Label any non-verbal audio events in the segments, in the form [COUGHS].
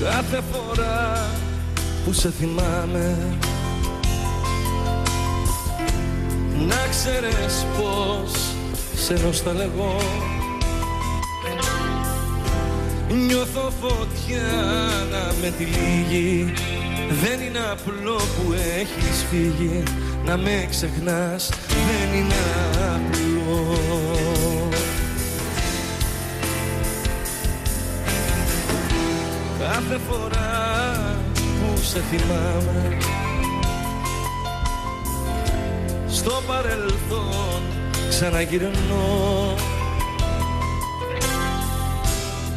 Κάθε φορά που σε θυμάμαι. Να ξέρεις πως σε νοσταλεγώ Νιώθω φωτιά να με τυλίγει. Δεν είναι απλό που έχεις φύγει. Να με ξεχνάς δεν είναι απλό Κάθε φορά που σε θυμάμαι. Στο παρελθόν ξαναγυρνώ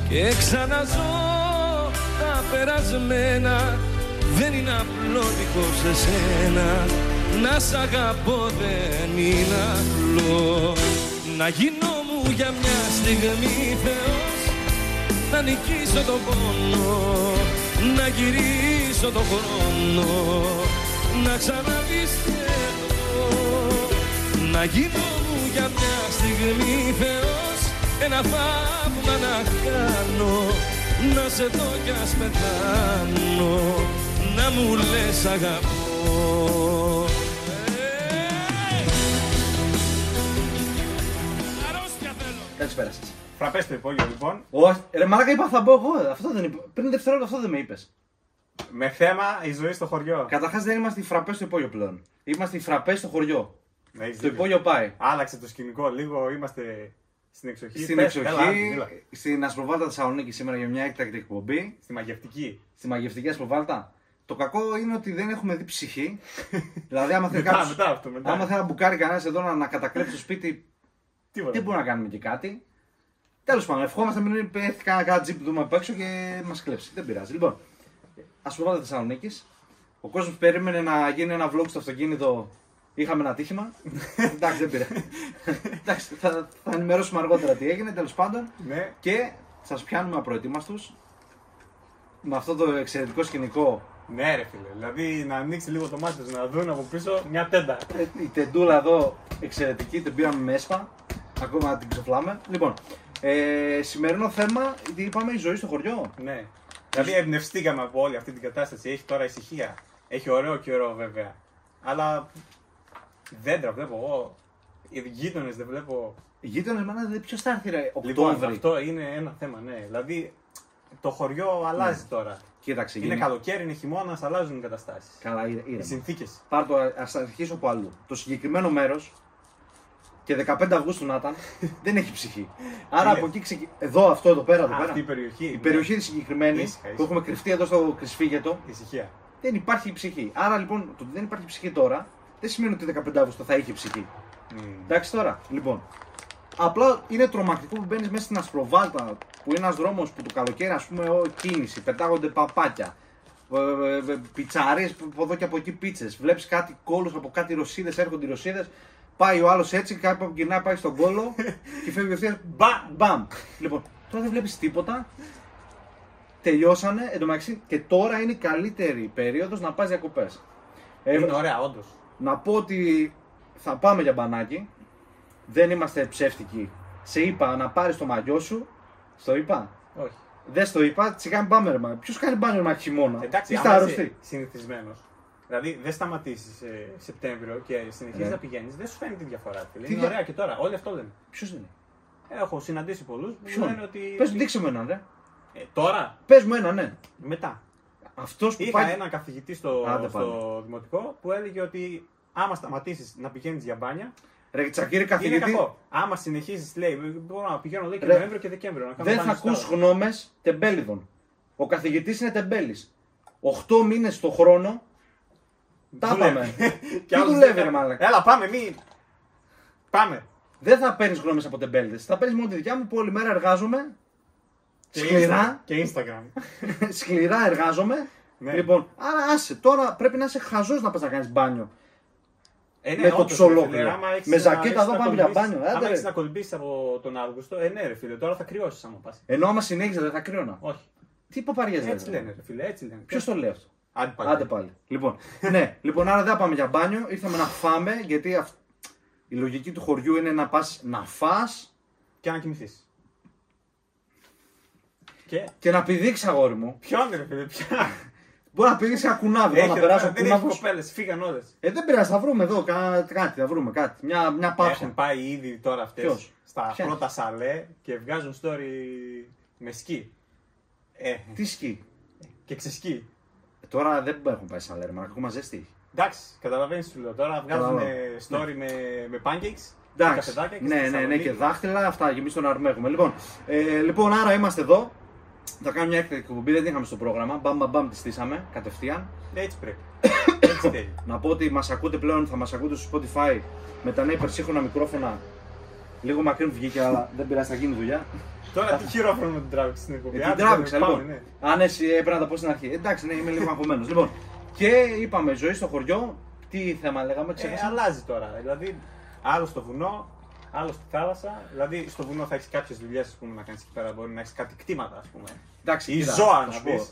Και ξαναζώ τα περασμένα. Δεν είναι απλό δίχως εσένα Να σ' αγαπώ δεν είναι απλό. Να γίνω μου για μια στιγμή Θεός Να νικήσω τον πόνο Να γυρίσω τον χρόνο Να ξαναπιστεύω Να γίνω μου για μια στιγμή Θεός Ένα θαύμα να κάνω Να σε δω κι ας πεθάνω Να μου λες αγαπώ. Ε, Αρρώστια θέλω. Καλησπέρα σας. Φραπέ στο υπόγειο λοιπόν. Όχι, ρε Μαλάκα είπα θα μπω εγώ. Αυτό δεν είπα. Πριν δευτερόλεπτο αυτό δεν με είπες. Με θέμα η ζωή στο χωριό. Καταρχάς δεν είμαστε οι φραπές στο υπόγειο πλέον. Είμαστε οι φραπές στο χωριό. Να έχεις Το δίκιο. υπόγειο πάει. Άλλαξε το σκηνικό λίγο, είμαστε στην εξοχή. Στην Πες, έλα, εξοχή, έλα. στην Ασπροβάλτα Θεσσαλονίκη σήμερα για μια έκτακτη εκπομπή. Στη μαγευτική. Στη μαγευτική Ασπροβάλτα. Το κακό είναι ότι δεν έχουμε δει ψυχή. [LAUGHS] δηλαδή, άμα θέλει Μετά, κάποιος- μετά αυτό, μετά. άμα θέλει να μπουκάρει κανένας εδώ να, να κατακλέψει το σπίτι, Τίποτα. δεν μπορούμε να κάνουμε και κάτι. Τέλος πάντων, ευχόμαστε να μην πέφτει κανένα κάνα τζιπ που δούμε απ' έξω και μας κλέψει. Δεν πειράζει. Λοιπόν, Ασπροβάλτα Θεσσαλονίκης. Ο κόσμος περίμενε να γίνει ένα vlog στο αυτοκίνητο. Είχαμε ένα ατύχημα. [LAUGHS] Εντάξει, δεν πειράζει. Εντάξει, θα, θα ενημερώσουμε αργότερα τι έγινε. Τέλος πάντων, Ναι, Και σας πιάνουμε απροετοίμαστους με αυτό το εξαιρετικό σκηνικό. ναι, ρε φίλε. Δηλαδή να ανοίξει λίγο το μάτι τους, να δουν από πίσω μια τέντα. Ε, Η τεντούλα εδώ εξαιρετική, την πήραμε με έσπα. Ακόμα να την ξεφλάμε. Λοιπόν, ε, σημερινό θέμα, τι είπαμε, η ζωή στο χωριό. Ναι. Δηλαδή εμπνευστήκαμε από όλη αυτή την κατάσταση. Έχει τώρα ησυχία. Έχει ωραίο καιρό βέβαια. Αλλά δέντρα βλέπω εγώ. Οι γείτονες δεν βλέπω. Οι γείτονες, μάνα, ποιος θα έρθει, ρε, Λοιπόν, Οκτώβρη; αυτό είναι ένα θέμα, ναι. Δηλαδή το χωριό αλλάζει Ναι. τώρα. Κοίταξε, Είναι γίνει- καλοκαίρι, είναι χειμώνας, αλλάζουν οι καταστάσεις. Καλά, ήρε- Οι ήρεμα. συνθήκες. Πάρ' το, ας αρχίσω από αλλού. Το συγκεκριμένο μέρος και 15 Αυγούστου να ήταν, [LAUGHS] δεν έχει ψυχή. Άρα Είναι. από εκεί ξεκι... Εδώ, αυτό εδώ πέρα, εδώ πέρα. Αυτή η περιοχή. Η περιοχή της συγκεκριμένη Ήσυχα, που ήσυχα. έχουμε κρυφτεί εδώ στο κρυσφύγετο Ησυχία. δεν υπάρχει ψυχή. Άρα λοιπόν το ότι δεν υπάρχει ψυχή τώρα δεν σημαίνει ότι 15 Αύγουστο θα είχε ψυχή. Μμμ. Εντάξει τώρα, λοιπόν. Απλά είναι τρομακτικό που μπαίνεις μέσα στην Ασπροβάλτα που είναι ένας δρόμος που το καλοκαίρι ας πούμε ο, κίνηση, πετάγονται παπάκια. Πιτσαρίες από εδώ και από εκεί πίτσες. Βλέπεις κάτι κόλου από κάτι ρωσίδες, έρχονται οι ρωσίδες. Πάει ο άλλος έτσι, κάπου γυρνάει, πάει στον κόλο και φεύγει ευθεία. Μπαμ! Μπαμ! Λοιπόν, τώρα δεν βλέπεις τίποτα. Τελειώσανε εντωμεταξύ και τώρα είναι η καλύτερη περίοδος να πας διακοπές. Είναι ωραία, όντως. Να πω ότι θα πάμε για μπανάκι. Δεν είμαστε ψεύτικοι. Σε είπα να πάρεις το μαγιό σου. Στο είπα; Όχι. Δεν στο είπα. Σιγά μην πάμε, ρε μα. Ποιος κάνει μπάνιο, ρε μα, χειμώνα; Εντάξει, Είστε άμα άρρωστοι. είσαι συνηθισμένος. Δηλαδή δεν σταματήσεις Σεπτέμβριο και συνεχίζεις Ναι. να πηγαίνεις, δεν σου φαίνεται τη διαφορά. φίλε. Τι Είναι δια- ωραία και τώρα. Όλοι αυτό λένε. Ποιος είναι; Έχω συναντήσει πολλούς που Ποιον; λένε ότι. Πες μου, δείξε μου έναν, ρε. Ε, τώρα, Πες μου έναν, ναι. μετά. Αυτός που Είχα πάει. έναν καθηγητή στο, Άντε στο δημοτικό που έλεγε ότι άμα σταματήσεις να πηγαίνεις για μπάνια, Ρε Τσακίρη, είναι καθηγητή. κακό. Άμα συνεχίσει, λέει, μπορώ να πηγαίνω λέει, και Ρε, Νοέμβριο και Δεκέμβριο. Να κάνω Δεν θα μπάνιος ακούς στο- γνώμες τεμπέληδων. Ο καθηγητής είναι τεμπέλης. 8 μήνες το χρόνο. Τα Δουλεύει. πάμε. [LAUGHS] Και Τι άλλος δουλεύει, λέει, ρε μάλακα. Έλα, πάμε, μη. Πάμε. Δεν θα παίρνεις γνώμες από τεμπέληδε. Θα παίρνεις μόνο τη δικιά μου που όλη μέρα εργάζομαι. Και Σκληρά. Insta- Και Instagram. [LAUGHS] Σκληρά εργάζομαι. Ναι. Λοιπόν, άρα άσε. Τώρα πρέπει να είσαι χαζός να πας να κάνεις μπάνιο. Ε, Με το όντως, ψολόκληρο. ρε φίλε, άμα έχεις Με να- ζακέτα έχεις εδώ να πάμε για κολυμπήσεις- μπάνιο, άντε, Άμα ρε. έχει να κολυμπήσεις από τον Αύγουστο, ε, ναι, ρε φίλε, τώρα θα κρυώσεις άμα πας. Ενώ άμα συνέχιζες δεν θα κρύωνα. Όχι. Τι παπαριές Έτσι λένε, ρε φίλε, έτσι λένε. Ποιος το λέει αυτό; Άντε πάλι. Άντε πάλι. Λοιπόν, ναι, λοιπόν, άρα δεν θα πάμε για μπάνιο. Ήρθαμε να φάμε γιατί αυ- η λογική του χωριού είναι να πας να φας Και να κοιμηθείς. Και και να πηδήξεις αγόρι μου. ποιον ρε φίλε, ποια. [LAUGHS] Μπορεί να πηδήξεις ένα κουνάβι. εδώ, Έχει, να περάσει ο δεν έχει κουνάβος. κοπέλες, φύγαν όλες. Ε, δεν πειράζει, θα βρούμε εδώ κα- κάτι, θα βρούμε κάτι. Μια, μια πάψα. Έχουν πάει ήδη τώρα αυτές Ποιος; στα Ποια; πρώτα σαλέ και βγάζουν story με σκι. Ε, Τι σκι; και ξεσκι. Ε, τώρα δεν έχουν πάει σαν λέρμα, ακόμα ζέστη. Εντάξει, καταλαβαίνεις σου λέω. Τώρα βγάζουν Καταλαβαίνω. story με, με pancakes. Εντάξει. καφεδάκια και Ναι, στη ναι, ναι, Θεσσαλονίκη. και δάχτυλα, αυτά και εμείς τον αρμέγουμε. Λοιπόν, ε, λοιπόν, άρα είμαστε εδώ. Θα κάνουμε μια έκθεση εκπομπή, δεν την είχαμε στο πρόγραμμα. Μπαμ, μπαμ, μπαμ, τη στήσαμε κατευθείαν. Έτσι πρέπει. [COUGHS] Έτσι θέλει. Να πω ότι μας ακούτε πλέον, θα μας ακούτε στο Spotify με τα νέα υπερσύγχρονα μικρόφωνα. Λίγο μακρύν βγήκε, αλλά δεν πειράζει, θα γίνει δουλειά. Τώρα τι χειρόφρονο με την τράβηξε στην εκπομπή. Ε, την Άντε, τράβηξα, πάμε, λοιπόν. ναι. Αν εσύ έπρεπε να τα πω στην αρχή. Εντάξει, ναι, είμαι λίγο αγχωμένος. λοιπόν, και είπαμε ζωή στο χωριό. Τι θέμα λέγαμε, Ε, ξέχασα. αλλάζει τώρα. Δηλαδή, άλλο στο βουνό, άλλο στη θάλασσα. Δηλαδή, στο βουνό θα έχεις κάποιες δουλειές να κάνεις εκεί πέρα. Μπορεί να έχεις κάτι κτήματα, ας πούμε. Εντάξει, Ή κοίτα, ζώα θα να σου πεις. πω.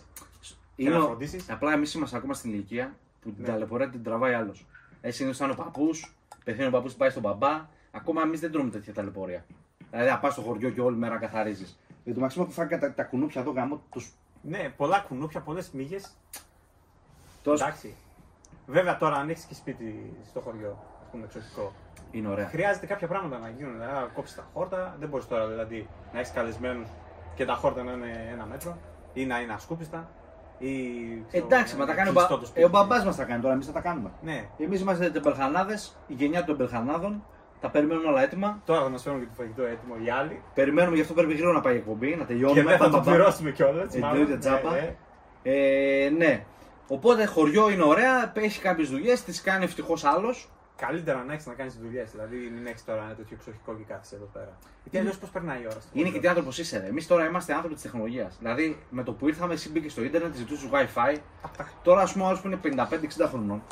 Και Είναι να ο- φροντίσεις. Απλά εμείς είμαστε ακόμα στην ηλικία που την Ναι. ταλαιπωρία την τραβάει άλλος. Έτσι συνήθως ήταν ο παππούς, πεθαίνει ο παππούς, πάει στον μπαμπά. Ακόμα εμείς δεν τρώμε τέτοια ταλαιπωρία. Δηλαδή να πας στο χωριό και όλη μέρα καθαρίζεις. Για το Μαξίμο που φάει τα, τα κουνούπια εδώ γάμο του. Ναι, πολλά κουνούπια, πολλές μύγες. Τόσο Εντάξει. Βέβαια τώρα αν έχει και σπίτι στο χωριό, ας πούμε εξωτικό, είναι ωραία. χρειάζεται κάποια πράγματα να γίνουν. Δηλαδή, να κόψεις τα χόρτα, δεν μπορείς τώρα δηλαδή να έχεις καλεσμένους και τα χόρτα να είναι ένα μέτρο ή να είναι ασκούπιστα. Ή, ξέρω, Εντάξει, να μα τα είναι κάνει ο, μπα... κλειστό το σπίτι. ε, ο μπαμπάς μας τα κάνει τώρα, εμείς θα τα κάνουμε. Ναι, Εμείς είμαστε τεμπελχανάδες, η γενιά των τεμπελχανάδων. Τα περιμένουμε όλα έτοιμα. τώρα θα μας φέρουν και το φαγητό έτοιμο οι άλλοι. Περιμένουμε, γι' αυτό πρέπει γρήγορα να πάει η εκπομπή, να τελειώνουμε. Και δεν θα Μπαμ, το μπαμ, μπαμ. πληρώσουμε κιόλας. Εννοείται, τζάπα. Ε, ναι. Οπότε χωριό είναι ωραία, έχει κάποιες δουλειές, τις κάνει ευτυχώς άλλος. Καλύτερα να έχεις να κάνεις δουλειές. Δηλαδή μην έχεις τώρα ένα τέτοιο εξοχικό και κάθεσαι εδώ πέρα. Γιατί αλλιώς πώς περνάει η ώρα. στο Είναι και χωριό. τι άνθρωπος είσαι. ρε. Εμείς τώρα είμαστε άνθρωποι της τεχνολογίας. Δηλαδή με το που ήρθαμε, εσύ μπήκες στο Ιντερνετ, ζητούσες WiFi. Τώρα, ας πούμε, ο άλλος που είναι 55-60 χρονών,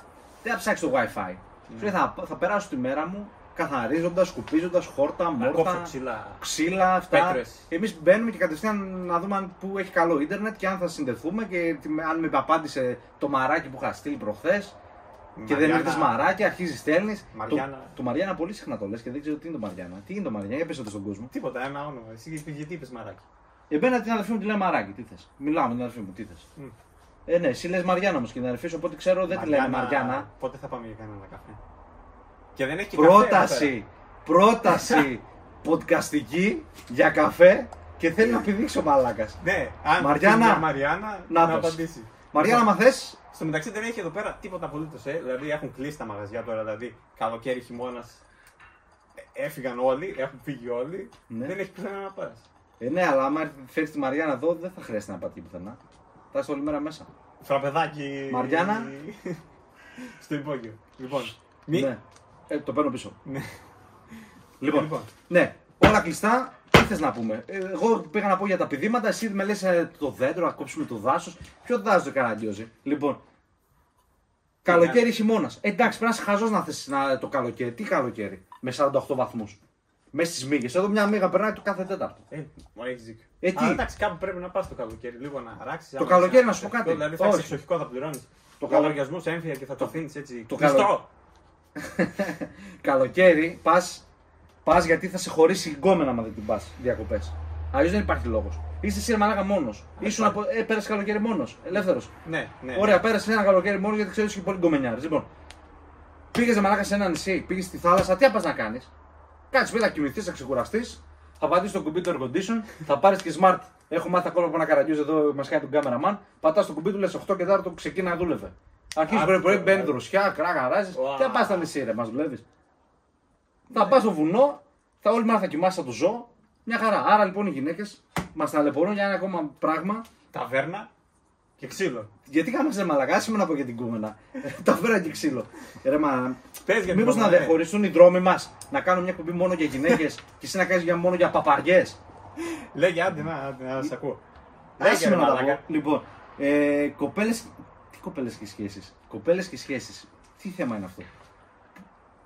δεν θα ψάξει το WiFi. Σου λέει θα, θα περάσω τη μέρα μου καθαρίζοντας, σκουπίζοντας χόρτα, Να κόψω μόρτα, ξύλα. ξύλα, αυτά. Πέτρες. Εμείς μπαίνουμε και κατευθείαν να δούμε αν που έχει καλό Ιντερνετ και αν θα συνδεθούμε και τι- αν με απάντησε το μαράκι που είχα στείλει προχθές. Και δεν Μαριάννα. ήρθες μαράκι, αρχίζεις στέλνεις. Μαριάννα. Το, το Μαριάννα πολύ συχνά το λες και δεν ξέρω τι είναι το Μαριάννα. Τι είναι το Μαριάννα, για πες το στον κόσμο. Τίποτα, ένα όνομα. Εσύ γιατί- γιατί είπες μαράκι; Εμένα την αδερφή μου τη λέει Μαράκι, τι θες. Μιλάω με την αδερφή μου, τι θες. Μμ. Ε, ναι, εσύ λες Μαριάννα όμως και την αδερφή σου, οπότε ξέρω δεν τη λένε Μαριάννα. Πότε θα πάμε για κανένα καφέ; Και δεν έχει και καφέ εδώ Πρόταση, πρόταση [LAUGHS] podcastική για καφέ και θέλει να πηδήξει ο μαλάκας. πέρα. Ναι, αν Μαριάννα. Μαριάννα, Μαριάννα Να να, τος. απαντήσει. Μαριάννα, μα θες. Στο μεταξύ δεν έχει εδώ πέρα τίποτα απολύτως. Ε. Δηλαδή έχουν κλείσει τα μαγαζιά τώρα. Δηλαδή καλοκαίρι, χειμώνας. Έφυγαν όλοι, έχουν φύγει όλοι. Ναι. Δεν έχει πουθενά να πας. Ε, ναι, αλλά άμα φέρει τη Μαριάννα εδώ, δεν θα χρειάζεται να πάτε εκεί πουθενά. Θα είσαι όλη μέρα μέσα. Φραπεδάκι. Μαριάννα. [LAUGHS] Στο υπόγειο. Λοιπόν. Μη... Ναι. Ε, το παίρνω πίσω. Ναι. Λοιπόν, Λοιπόν. ναι, όλα κλειστά. Τι θες να πούμε; Ε, Εγώ πήγα να πω για τα πηδήματα, εσύ με λες το δέντρο, να κόψουμε το δάσος. Ποιο δάσος δεν καραγκιόζει. Λοιπόν, καλοκαίρι χειμώνας. Εντάξει, πρέπει να είσαι χαζός να θες το καλοκαίρι. Τι καλοκαίρι, με 48 βαθμούς. Μέσα στις μύγες. Εδώ μια μύγα περνάει το κάθε τέταρτο. Ε, μου έχεις δίκιο. Ε, τι; Αλλά εντάξει, κάπου πρέπει να πας το καλοκαίρι, λίγο να αράξεις. Το καλοκαίρι, να σου πω κάτι. Δηλαδή θα έχεις Όχι. εξοχικό, θα πληρώνεις. Το Το καλο- λογαριασμού έμφυα και θα το αφήνεις έτσι. το κλειστό. Καλο- [LAUGHS] καλοκαίρι πας πας γιατί θα σε χωρίσει η γκόμενα άμα δεν την πας διακοπές. Αλλιώς δεν υπάρχει λόγος. Είσαι εσύ ρε μαλάκα μόνος. Ήσουν από. Ε, πέρασε καλοκαίρι μόνος. Ελεύθερος. Ναι, ναι. Ωραία, πέρασε ένα καλοκαίρι μόνος γιατί ξέρεις και πολύ γκομενιάρης. Λοιπόν, πήγες ρε μαλάκα σε ένα νησί, πήγες στη θάλασσα, τι πας να κάνεις; Κάτσε πέρα, θα κοιμηθείς, θα ξεκουραστείς, θα πατήσεις το κουμπί του air condition, θα πάρεις και smart. Έχω μάθει ακόμα από ένα καραγκιόζ εδώ, μας κάνει τον cameraman. Πατάς το κουμπί του, λες 8 και 4 ξεκίνα να δούλευε. Αρχίζεις Α, πρωί πρωί, αυτό, μπαίνεις ε. δροσιά, κράγα, ράζεις. Wow. Τι θα πας στα νησί, ρε, μα δουλεύει. Θα πας στο βουνό, θα όλη μέρα θα κοιμάσαι σαν το ζώο. Μια χαρά. Άρα λοιπόν οι γυναίκες μας ταλαιπωρούν για ένα ακόμα πράγμα. Ταβέρνα και ξύλο. Γιατί κάνουμε σε μαλακά, σήμερα να πω για την κούμενα. [LAUGHS] Τα φέρα και ξύλο. Ρε μα, Πες για μήπως την να κόμενα, διαχωριστούν οι δρόμοι μας, να κάνουν μια κουμπί μόνο για γυναίκες [LAUGHS] και εσύ να κάνεις για μόνο για παπαριές; ε. Λέγε, άντε να, άντε να σ' ακούω. Λέγε, Άσε ρε με να τα μαλάκα. πω. Λοιπόν, ε, κοπέλες, τι κοπέλες και σχέσεις; Κοπέλες και σχέσεις. Τι θέμα είναι αυτό;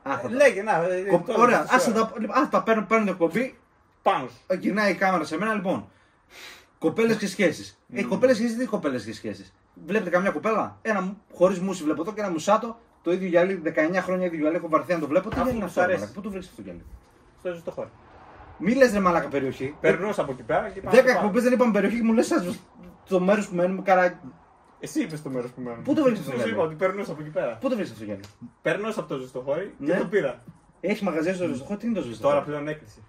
Α, θα τα- Λέγε, να. ε, Κο- τώρα, Ωραία, τώρα. άσε τα, λοιπόν, α, τα παίρνω, παίρνω το κομπί, Πάνω σου. ε, γυρνάει η κάμερα σε μένα, λοιπόν. Κοπέλες και σχέσεις. Ε, κοπέλες και σχέσεις, τι κοπέλες και σχέσεις; Βλέπετε καμιά κοπέλα, ένα χωρίς μουσι βλέπω εδώ και ένα μουσάτο, το ίδιο γυαλί, 19 χρόνια ίδιο γυαλί, έχω βαρθεί να το βλέπω. Τι Αφού γυαλί είναι σου αυτό, ρε αρέσει. μαλάκα, πού το βρίσκει αυτό το γυαλί; Στο ζεστό χώρο. Μη λες ρε μαλάκα περιοχή. Περνούσα από εκεί πέρα και είπα. Δέκα να το πάω. εκπομπές δεν είπαμε περιοχή και μου λες το μέρος που μένουμε καρά. Εσύ είπες το μέρος που μένω. Πού το βρίσκεις Σου το γυαλί; είπα ότι περνούσα από εκεί πέρα. Πού το βρίσκει αυτό Γιάννη. Περνούσα από το ζεστοχώρι και Ναι. το πήρα. Έχεις μαγαζιά στο ζεστοχώ, τι είναι το ζεστοχώ. Τώρα πλέον έκλεισε.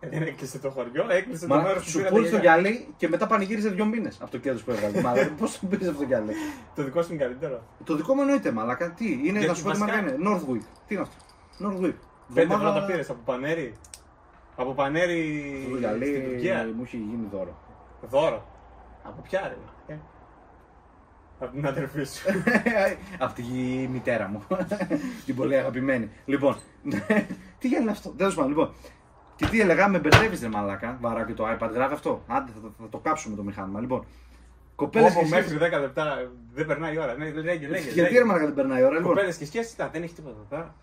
Ε, Δεν έκλεισε το χωριό, έκλεισε το Μα μέρος που σου πήρα. πούλησε το τα γυαλιά. γυαλί και μετά πανηγύρισε δύο μήνες από το κέντρο που έβγαλε. Μα πώς το πήρες αυτό το γυαλί; Το δικό σου είναι καλύτερο. Το δικό μου εννοείται, μαλάκα. Τι είναι, Γιατί να σου πω τι μάρκα βασικά- είναι. Northwick. Τι είναι αυτό; Northwick. Πέντε Εβδομάδα- ευρώ τα πήρες από πανέρι. Από πανέρι Το γυαλί στην Τουρκία. μου έχει γίνει δώρο. Δώρο. Από ποια ρε. Ε; Από την αδερφή σου. [LAUGHS] Από τη μητέρα μου. [LAUGHS] την πολύ αγαπημένη. Λοιπόν, [LAUGHS] τι γυαλί είναι αυτό; Τέλος πάντων, λοιπόν. Και τι έλεγα, με μπερδεύεις ρε μαλάκα. Βαράκι το iPad, γράφει αυτό. Άντε, θα, θα, θα το κάψουμε το μηχάνημα. Λοιπόν, κοπέλες Όπω και μέχρι σχέσεις. 10 λεπτά δεν περνάει η ώρα. Ναι, λέγε, λέγε. Γιατί ρε μαλάκα δεν περνάει η ώρα, λοιπόν; Κοπέλες και σχέσεις, δεν έχει τίποτα εδώ πέρα.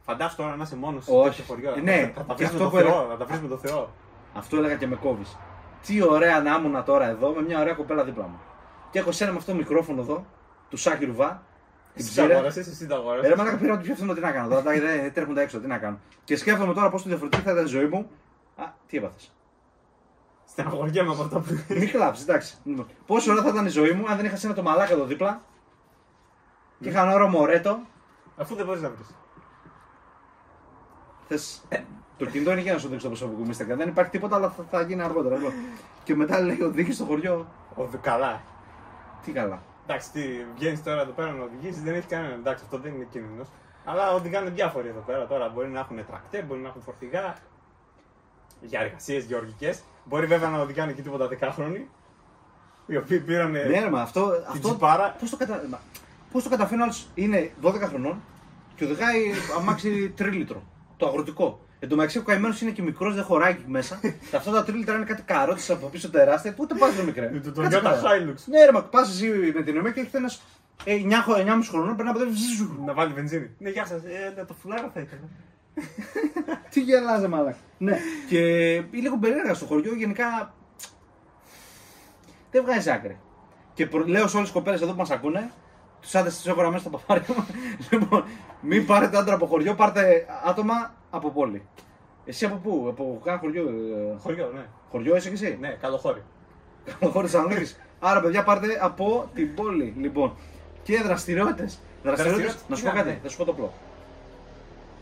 Φαντάσου τώρα να είσαι μόνος σου Όχι. σε χωριό. Ε, ναι, θα τα και βρει με αυτό το που έλεγα- Θεό. Θα τα βρει με το Θεό. Αυτό έλεγα και με κόβεις. Τι ωραία να ήμουν τώρα εδώ με μια ωραία κοπέλα δίπλα μου. Και έχω σένα με αυτό το μικρόφωνο εδώ, του Σάκη Ρουβά. Την Εσύ τα ψήρα. αγόρασες, εσύ τα Ε, αγόρασες. ρε μαλάκα πήρα το πιο φθηνό, τι να κάνω. Τώρα τα- δεν τρέχουν τα έξω, τι να κάνω. Και σκέφτομαι τώρα πώς το διαφορετική θα ήταν η ζωή μου. Α, τι έπαθες. Στεναχωριέμαι από αυτά που. Μην κλάψεις, εντάξει. Πόσο ωραία θα ήταν η ζωή μου αν δεν είχα σένα το μαλάκα εδώ δίπλα. Και είχα ένα ωραίο μωρέτο. Αφού δεν μπορείς να βρει. Θες. Το κινητό είναι για να σου δείξω το προσωπικό μου Instagram. Δεν υπάρχει τίποτα, αλλά θα, θα γίνει αργότερα. Λοιπόν. Και μετά λέει ο Δίκης στο χωριό. Καλά. Τι καλά. Εντάξει, τι βγαίνεις τώρα εδώ πέρα να οδηγήσεις, δεν έχει κανέναν. Εντάξει, αυτό δεν είναι κίνδυνος. Αλλά οδηγάνε διάφοροι εδώ πέρα τώρα. Μπορεί να έχουν τρακτέρ, μπορεί να έχουν φορτηγά. Για εργασίες γεωργικές. Μπορεί βέβαια να οδηγάνε και τίποτα δεκάχρονοι. Οι οποίοι πήραν. Ναι, ρε, μα αυτό. την αυτό τσιπάρα. Πώς το, κατα... μα, πώς το καταφέρνει ο άλλος είναι 12 χρονών και οδηγάει αμάξι τρίλιτρο. Το αγροτικό. Εν τω μεταξύ ο καημένος είναι και μικρός, δεν χωράει εκεί μέσα. [LAUGHS] Τα αυτά τα τρίλιτρα είναι κάτι καρότες από πίσω τεράστια. Ούτε πας το μικρέ. Το το Κάτσε Toyota καλά. Hilux. Ναι, ρε, μα πας εσύ με την ΕΜΕ και έχετε ένας 9,5 χρονών περνά από εδώ. ζζζου. Να βάλει βενζίνη. Ναι, γεια σας. Ε, ναι, το φουλάρο θα ήθελα. [LAUGHS] Τι γελάζε, μάλακα. Ναι, και είναι λίγο περίεργα στο χωριό γενικά. Δεν βγάζει άκρη. Και προ- λέω σε όλες τις κοπέλες εδώ που μας ακούνε, τους άντρες του έβαλα μέσα στα παπάρια μου. [LAUGHS] λοιπόν, μην πάρετε άντρα από χωριό, πάρτε άτομα από πόλη. Εσύ από πού, από κάνα χωριό. ε, Χωριό, ναι. Χωριό είσαι και εσύ; Ναι, καλοχώρι. Χωρί Θεσσαλονίκης. Άρα, παιδιά, πάρτε από την πόλη. Λοιπόν, και δραστηριότητες. Δραστηριότητες. Να σου πω Ναι, κάτι, ναι. θα σου πω το απλό.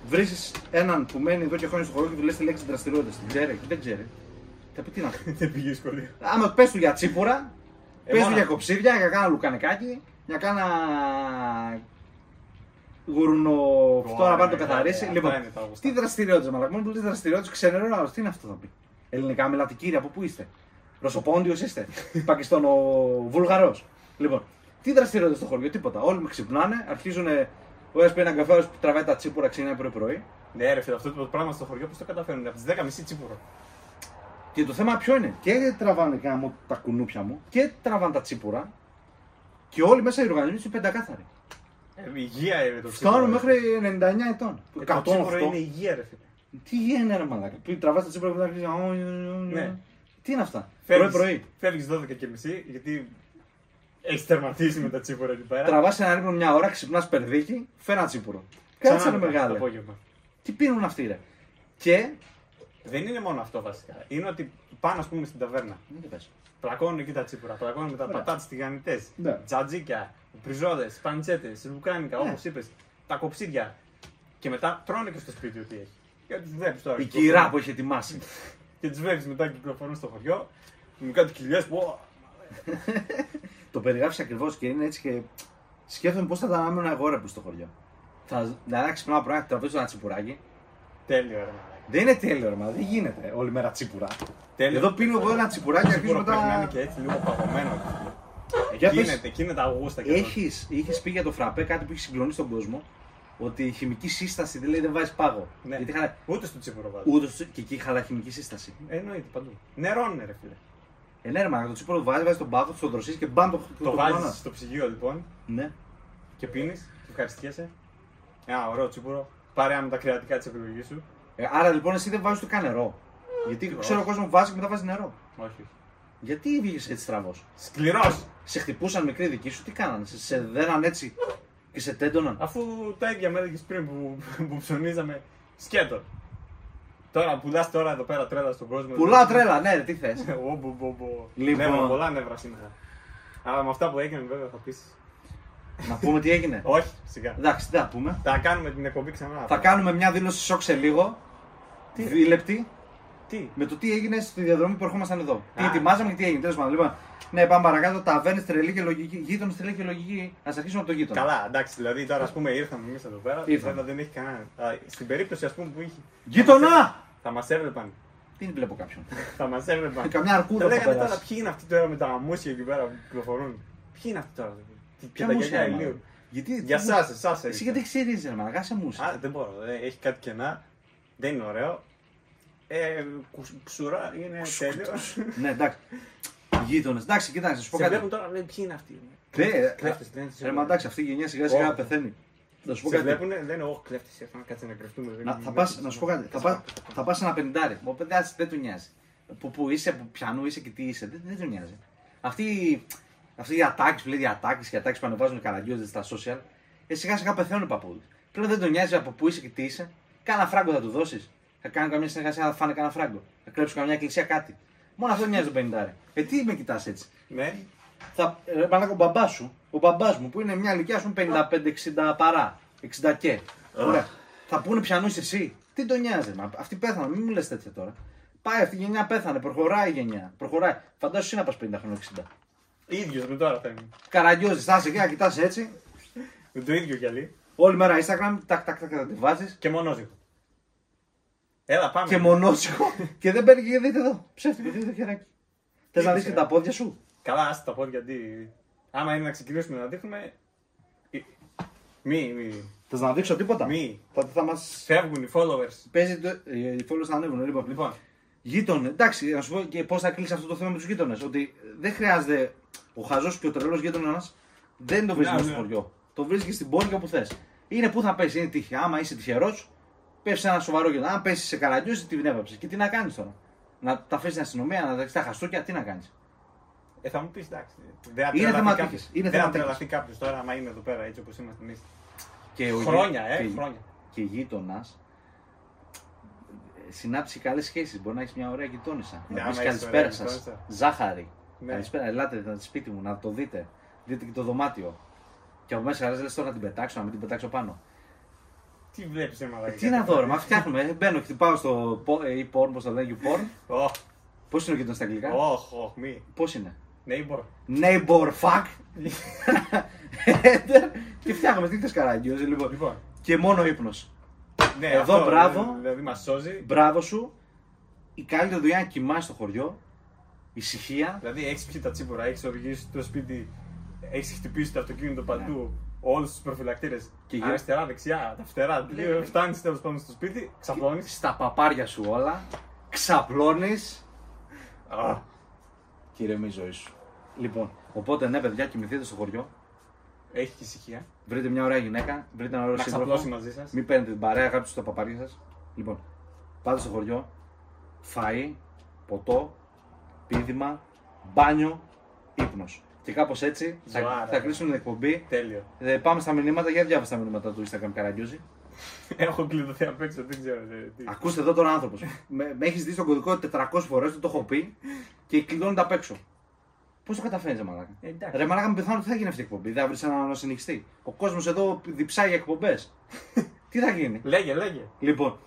Βρίσκει έναν που μένει εδώ και χρόνια στο χωριό και του λε τη λέξη δραστηριότητες. Την ξέρει, δεν ξέρει. Θα πει τι να πει. [LAUGHS] Δεν πήγε σχολείο. Άμα πες του για τσίπουρα, Ε, πες του μόνο. για κοψίδια, για κάνα λουκανικάκι, για κάνα γουρνο αυτό να πάει να το ναι, καθαρίσει. ναι, Λοιπόν, αυτά είναι τα γουστά. τι δραστηριότητες, μαλακά. Μόνο που λε δραστηριότητε, ξενερώνει ο άλλος. Τι είναι αυτό θα πει; Ελληνικά μιλάτε κύριε, από πού είστε; Ρωσοπόντιος είστε; [LAUGHS] Πακιστόνο Βουλγαρός; Λοιπόν, τι δραστηριότητες στο χωριό, τίποτα. Όλοι με ξυπνάνε, αρχίζουν. Ο ένας παίρνει ένα καφέ, ο άλλος τραβάει τα τσίπουρα, ξεκινάει πρωί-πρωί. Ναι, ρε φίλε, αυτό το πράγμα στο χωριό πώς το καταφέρνουν. Από τις 10.30 τσίπουρο. Και το θέμα ποιο είναι; Και τραβάνε γάμο τα κουνούπια μου και τραβάνε τα τσίπουρα. Και όλοι μέσα οι οργανισμοί είναι πεντακάθαροι. Ε, υγεία είναι το τσίπουρο. Φτάνουν μέχρι 99 ετών. Ε, το τσίπουρο 108. είναι υγεία, ρε φίλε. Τι γίνεται, ρε μαλάκα. Που τραβάς τα τσίπουρα και μετά αρχίζεις, «Α, Ναι. ναι. Τι είναι αυτά; Φεύγεις- Πρωί-πρωί. Φεύγεις 12 και μισή, γιατί έχεις τερματίσει με τα τσίπουρα εκεί πέρα. Τραβάς ένα ύπνο μια ώρα, ξυπνάς περδίκι, φέρ ένα τσίπουρο. Ξανά Κάτσε ρε μετά, Το μεγάλε. απόγευμα. Τι πίνουν αυτοί ρε. Και. Δεν είναι μόνο αυτό βασικά. Είναι ότι πάνε, ας πούμε, στην ταβέρνα. Δεν το πες. Πλακώνουν εκεί τα τσίπουρα, πλακώνουν με τα Ωραία. πατάτες τηγανιτές, Ναι. τζατζίκια, πριζόδες, παντσέτε, λουκάνικα, Ναι. όπως είπες, τα κοψίδια. Και μετά τρώνε και στο σπίτι ό,τι έχει. Και τους βλέπεις τώρα. Η κυκλοφορούν. κυρά που έχει ετοιμάσει. Και τους βλέπεις μετά κυκλοφορούν στο χωριό. Με κάτι κοιλιές που. [LAUGHS] το περιγράφεις ακριβώς και είναι έτσι και σκέφτομαι πώς θα ήταν άμα ήμουν εγώ ρε που στο χωριό. Θα, δηλαδή, ξυπνάω πρωί, τραβήσω ένα τσιπουράκι. Τέλειο, ρε. Δεν είναι τέλειο, ρε, μα δεν γίνεται όλη μέρα τσίπουρα. Τέλειο. Εδώ πίνω εγώ ένα τσιπουράκι και αρχίζω Τσίπουρο πρέπει να είναι μετά. και έτσι λίγο παγωμένο. Για πες, Κίνεται, κίνεται αγούστα και έχεις, είχες πει για το φραπέ κάτι που έχει συγκλονίσει τον κόσμο. Ότι η χημική σύσταση δηλαδή δεν βάζεις πάγο. Ναι. Γιατί χαλα... αυτό. Ούτε στο τσίπουρο βάζει. Ούτε στο- και εκεί χαλά χημική σύσταση. Ε, Εννοείται παντού. Νερό είναι, ρε φίλε. Ε, ναι, ρε, μα το τσίπουρο το βάζεις, βάζεις τον πάγο, το δροσίσει και μπαμ το Το, το βάζεις κουμπώνας. στο ψυγείο λοιπόν Ναι. και πίνεις και ευχαριστιέσαι. Ένα ωραίο τσίπουρο. Πάρε ένα με τα κρεατικά της επιλογής σου. Ε, άρα λοιπόν εσύ δεν βάζεις ούτε καν νερό. Γιατί ξέρω ο κόσμος που βάζει και μετά βάζει νερό. Όχι. Γιατί βγήκες έτσι στραβός; Σκληρός! Σε χτυπούσαν μικροί δικοί σου, τι κάνανε, σε, σε δέναν έτσι και σε τέντωναν; Αφού τα ίδια με έλεγε πριν που, που ψωνίζαμε σκέτο. Τώρα πουλάς τώρα εδώ πέρα τρέλα στον κόσμο. Πουλάω τρέλα, ναι, τι θες. [LAUGHS] Ω, μπο, μπο, μπο. Λοιπόν. Νεύρα, πολλά νεύρα σήμερα. Αλλά με αυτά που έγιναν βέβαια θα πεις. Να πούμε τι έγινε. [LAUGHS] Όχι, σιγά. Εντάξει, τι θα πούμε. Θα κάνουμε την εκπομπή ξανά. Θα κάνουμε μια δήλωση σοκ σε λίγο. Τι; Δίλεπτη. Τι; Με το τι έγινε στη διαδρομή που ερχόμασταν εδώ. Τι Α. ετοιμάζαμε και τι έγινε. Τέλος πάντων. Λοιπόν, ναι, πάμε παρακάτω. Ταβέρνες τρελή και λογική. Γείτονες τρελή και λογική. Α αρχίσουμε από το γείτονα. Καλά, εντάξει, δηλαδή τώρα ας πούμε ήρθαμε εμείς εδώ πέρα. Ήρθαμε. Βέβαια δεν έχει κανένα. Α, Στην περίπτωση ας πούμε που είχε. Γείτονα! Θα μας έβλεπαν. Δεν βλέπω κάποιον. [LAUGHS] Θα μας έβλεπαν. Καμιά αρκούδα Θα θα λέγανε τώρα περάσει. ποιοι είναι αυτοί τώρα με τα μουσια εκεί πέρα που κυκλοφορούν; Ποιοι είναι αυτοί τώρα. Και Ποια τα μουσια γυαλιά είναι, ηλίου. Γιατί, Για τι- εσάς, εσάς. Εσύ γιατί ξέρεις, ρε Μαργά, σε μουσική. Α, δεν μπορώ. ε, Έχει κάτι κενά. Δεν είναι ωραίο. Ε, κουσ- ψουρά είναι τέλειο. ναι, εντάξει. Γείτονες. Εντάξει, κοιτάξτε, να σου πω Σε κάτι. βλέπουν τώρα, λένε ποιοι είναι αυτοί. Ναι, Κλέφτες, δεν είναι Ρε, μα εντάξει, αυτή η γενιά σιγά σιγά Όχι. πεθαίνει. Να σου πω Σε κάτι. βλέπουν, δεν είναι όχι κλέφτες, έφανε κάτσε να κρυφτούμε. δεν Να, είναι θα μέσα. πας, να σου πω κάτι. Θα, πας, θα πας σε ένα πενιντάρι. Ο παιδάς δεν του νοιάζει. Που, που είσαι, από πιανού είσαι και τι είσαι. Δεν, δεν του νοιάζει. Αυτή, αυτή η ατάκη που λέει ατάκη και ατάκη που ανεβάζουν οι καραγκιόζες στα social. Ε, σιγά σιγά πεθαίνουν οι παππούδες. Πλέον δεν τον νοιάζει από πού είσαι και τι είσαι. Κάνα φράγκο θα του δώσεις. Θα κάνει καμιά συνεργασία, θα φάνε κανένα φράγκο. Θα κλέψουν καμιά εκκλησία κάτι. Μόνο αυτό νοιάζει το πενιντάρι. Ε, τι με κοιτάς έτσι; Ναι, Θα, ρε, μαλάκα, ο μπαμπάς σου, ο μπαμπάς μου που είναι μια ηλικία σου 55-60 παρά, 60 και. Ωραία. Θα πούνε πιανούς εσύ. Τι τον νοιάζει, μα αυτή πέθανε, μην μου λες τέτοια τώρα. Πάει αυτή η γενιά, πέθανε, προχωράει η γενιά. Προχωράει. Φαντάσου εσύ να πας 50 χρόνια 60. ίδιος με τώρα θα είμαι. Καραγκιόζης, θα είσαι εκεί να κοιτάς έτσι. Με το ίδιο γυαλί Όλη μέρα Instagram, τάκ τάκ τάκ θα τη βάζεις. και μονόζυγο. Έλα πάμε. Και μονόσικο. και δεν παίρνει και δείτε εδώ. Ψεύτικο, δείτε το χεράκι. Θες να δεις είσαι, και ε; τα πόδια σου; Καλά, άσε τα πόδια τι. Άμα είναι να ξεκινήσουμε να δείχνουμε. ε, Μη, μη. Θες να δείξω τίποτα; Μη. Θα, θα μας Φεύγουν οι followers. παίζει. Το... ε, Οι followers θα ανέβουν. Λοιπόν, Λοιπόν, Γείτονε, εντάξει, να σου πω και πώς θα κλείσει αυτό το θέμα με τους γείτονες. Ότι δεν χρειάζεται ο χαζός και ο τρελός γείτονα δεν το βρίσκει Ναι, στο ναι. χωριό. Το βρίσκεις στην πόλη και όπου θες. Είναι που θα πέσει, είναι τύχη. Άμα είσαι τυχερός, πέφτεις σε ένα σοβαρό γείτονα. Αν πέσει σε καραγκιόζη, την έβαψε. Και τι να κάνεις τώρα; Να τα αφήσεις στην αστυνομία, να τα τα χαστούκια, τι να κάνεις; ε, θα μου πεις εντάξει. Δεν θα Είναι τρελαθεί θέμα κάποιος. τύχης. Είναι Δεν θα θέμα τρελαθεί κάποιος τώρα, άμα είναι εδώ πέρα έτσι όπως είμαστε εμείς. Και ο γει- Χρόνια, ε, και, χρόνια. Και γείτονας συνάψει καλές σχέσεις. Μπορεί να έχεις μια ωραία γειτόνισσα. Ναι, Να άμα πει έχεις καλησπέρα ωραία σας. γειτόνισσα. Ζάχαρη. Ναι. Καλησπέρα, ελάτε να σπίτι μου να το δείτε. Δείτε και το δωμάτιο. Και από μέσα λες τώρα να την πετάξω, να μην την πετάξω πάνω. Τι βλέπεις, Εμά. Ε, τι να δω, ρε, μα φτιάχνουμε. Ε, μπαίνω, χτυπάω στο πο- ε, e-porn, πώς το λένε, e-porn. Ωχ, Πώς είναι ο γείτονα στα αγγλικά, ωχ, ωχ, μη. Πώς είναι; Neighbor. Neighbor fuck. [LAUGHS] Enter. και φτιάχνουμε τι θες καράγκιο, λοιπόν. Λοιπόν, Και μόνο ύπνος. ναι, Εδώ, αυτό, μπράβο. Δηλαδή μας σώζει. Μπράβο σου. Η καλύτερη δουλειά είναι να κοιμάσαι στο χωριό. Ησυχία. Δηλαδή έχεις πιει τα τσίπουρα, έχεις οδηγήσει το σπίτι, έχεις χτυπήσει το αυτοκίνητο παντού, Ναι. Όλους τους προφυλακτήρες. Και γύρω- Αριστερά, δεξιά, τα φτερά. Ναι. Φτάνεις τέλος πάντων στο σπίτι, ξαπλώνεις. Στα παπάρια σου όλα. Ξαπλώνεις. Και ηρεμεί η ζωή σου. Λοιπόν, οπότε ναι, παιδιά, κοιμηθείτε στο χωριό. Έχει και ησυχία. Βρείτε μια ωραία γυναίκα, βρείτε ένα ωραίο Να σύντροφο. ξαπλώσει μαζί σας. Μην παίρνετε την παρέα, γράψτε στα παπάρια σας. Λοιπόν, πάτε στο χωριό, φαΐ, ποτό, πίδημα, μπάνιο, ύπνος. Και κάπως έτσι θα, Ζωάρα, θα ρε. κλείσουμε την εκπομπή. Τέλειο. Ε, πάμε στα μηνύματα, για διάβασα τα μηνύματα του Instagram Καραγκιόζη. Έχω κλειδωθεί απ' έξω, δεν ξέρω. ε, τι. Ακούστε εδώ τον άνθρωπος. με με έχεις δει στον κωδικό 400 φορές, το έχω πει και κλειδώνεται απ' έξω. Πώς το καταφέρνεις, ρε Μαλάκα; Ε, εντάξει. Ρε Μαλάκα, με πεθάνω, τι θα γίνει αυτή η εκπομπή; Δεν θα βρεις έναν να συνεχιστεί. Ο κόσμος εδώ διψάει για εκπομπές. [LAUGHS] τι θα γίνει; Λέγε, λέγε. Λοιπόν,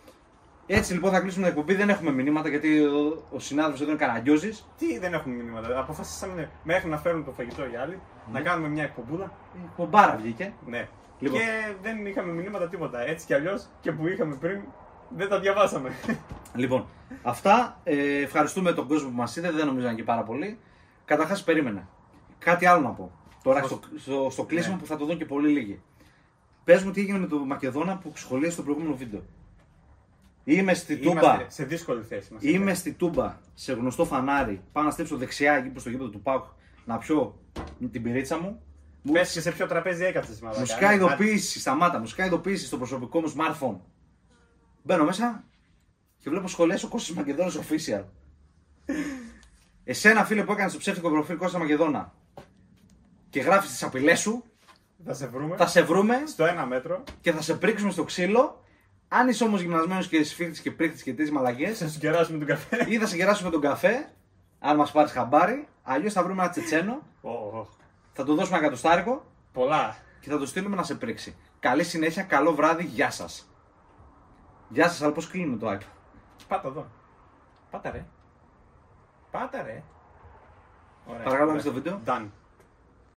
έτσι λοιπόν θα κλείσουμε την εκπομπή. Δεν έχουμε μηνύματα γιατί ο, ο συνάδελφος εδώ είναι καραγκιόζης. Τι δεν έχουμε μηνύματα. Αποφασίσαμε μέχρι να φέρουν το φαγητό οι άλλοι, να Ναι. κάνουμε μια εκπομπούλα. Κομπάρα βγήκε. Ναι. Λοιπόν. Και δεν είχαμε μηνύματα τίποτα. Έτσι κι αλλιώς και που είχαμε πριν δεν τα διαβάσαμε. [LAUGHS] Λοιπόν, αυτά. Ε, ευχαριστούμε τον κόσμο που μας είδε. Δεν νομίζω να είναι και πάρα πολύ. Καταρχάς, περίμενα. Κάτι άλλο να πω. Τώρα Πώς; στο, στο, στο κλείσιμο Ναι. που θα το δουν και πολύ λίγοι. Πες μου τι έγινε με τον Μακεδόνα που σχολίασε στο προηγούμενο βίντεο. Είμαι στη Τούμπα. Είμαστε σε δύσκολη θέση μας. Είμαι στη Τούμπα σε γνωστό φανάρι. Πάω να στρίψω δεξιά εκεί προς το γήπεδο του Πάουκ να πιω την πυρίτσα μου. Μου, Πες και σε ποιο τραπέζι έκατσες, μάλλον. μου σκάει ειδοποίηση, σταμάτα, μου σκάει ειδοποίηση στο προσωπικό μου smartphone. Μπαίνω μέσα και βλέπω σχολές ο Κώστας Μακεδόνας official. Εσένα φίλε που έκανες το ψεύτικο προφίλ Κώστα Μακεδόνα και γράφεις τις απειλές σου, Θα σε βρούμε θα σε βρούμε στο ένα μέτρο. και θα σε πρίξουμε στο ξύλο Αν είσαι όμω γυμνασμένο και σφίχτης και πρίχτης και τρεις μαλαγιέ, Θα σου κεράσουμε τον καφέ. ή θα σε κεράσουμε τον καφέ, αν μας πάρεις χαμπάρι, αλλιώς θα βρούμε ένα τσετσένο, Ω, ω. θα του δώσουμε ένα εκατοστάρικο Πολλά. και θα το στείλουμε να σε πρίξει. Καλή συνέχεια, καλό βράδυ, γεια σας. Γεια σας, αλλά πώς κλείνουμε το iPad. Πάτα εδώ. Πάτα ρε. Πάτα ρε. Ωραία. Παρακαλώ, Ωραία. στο βίντεο. Done.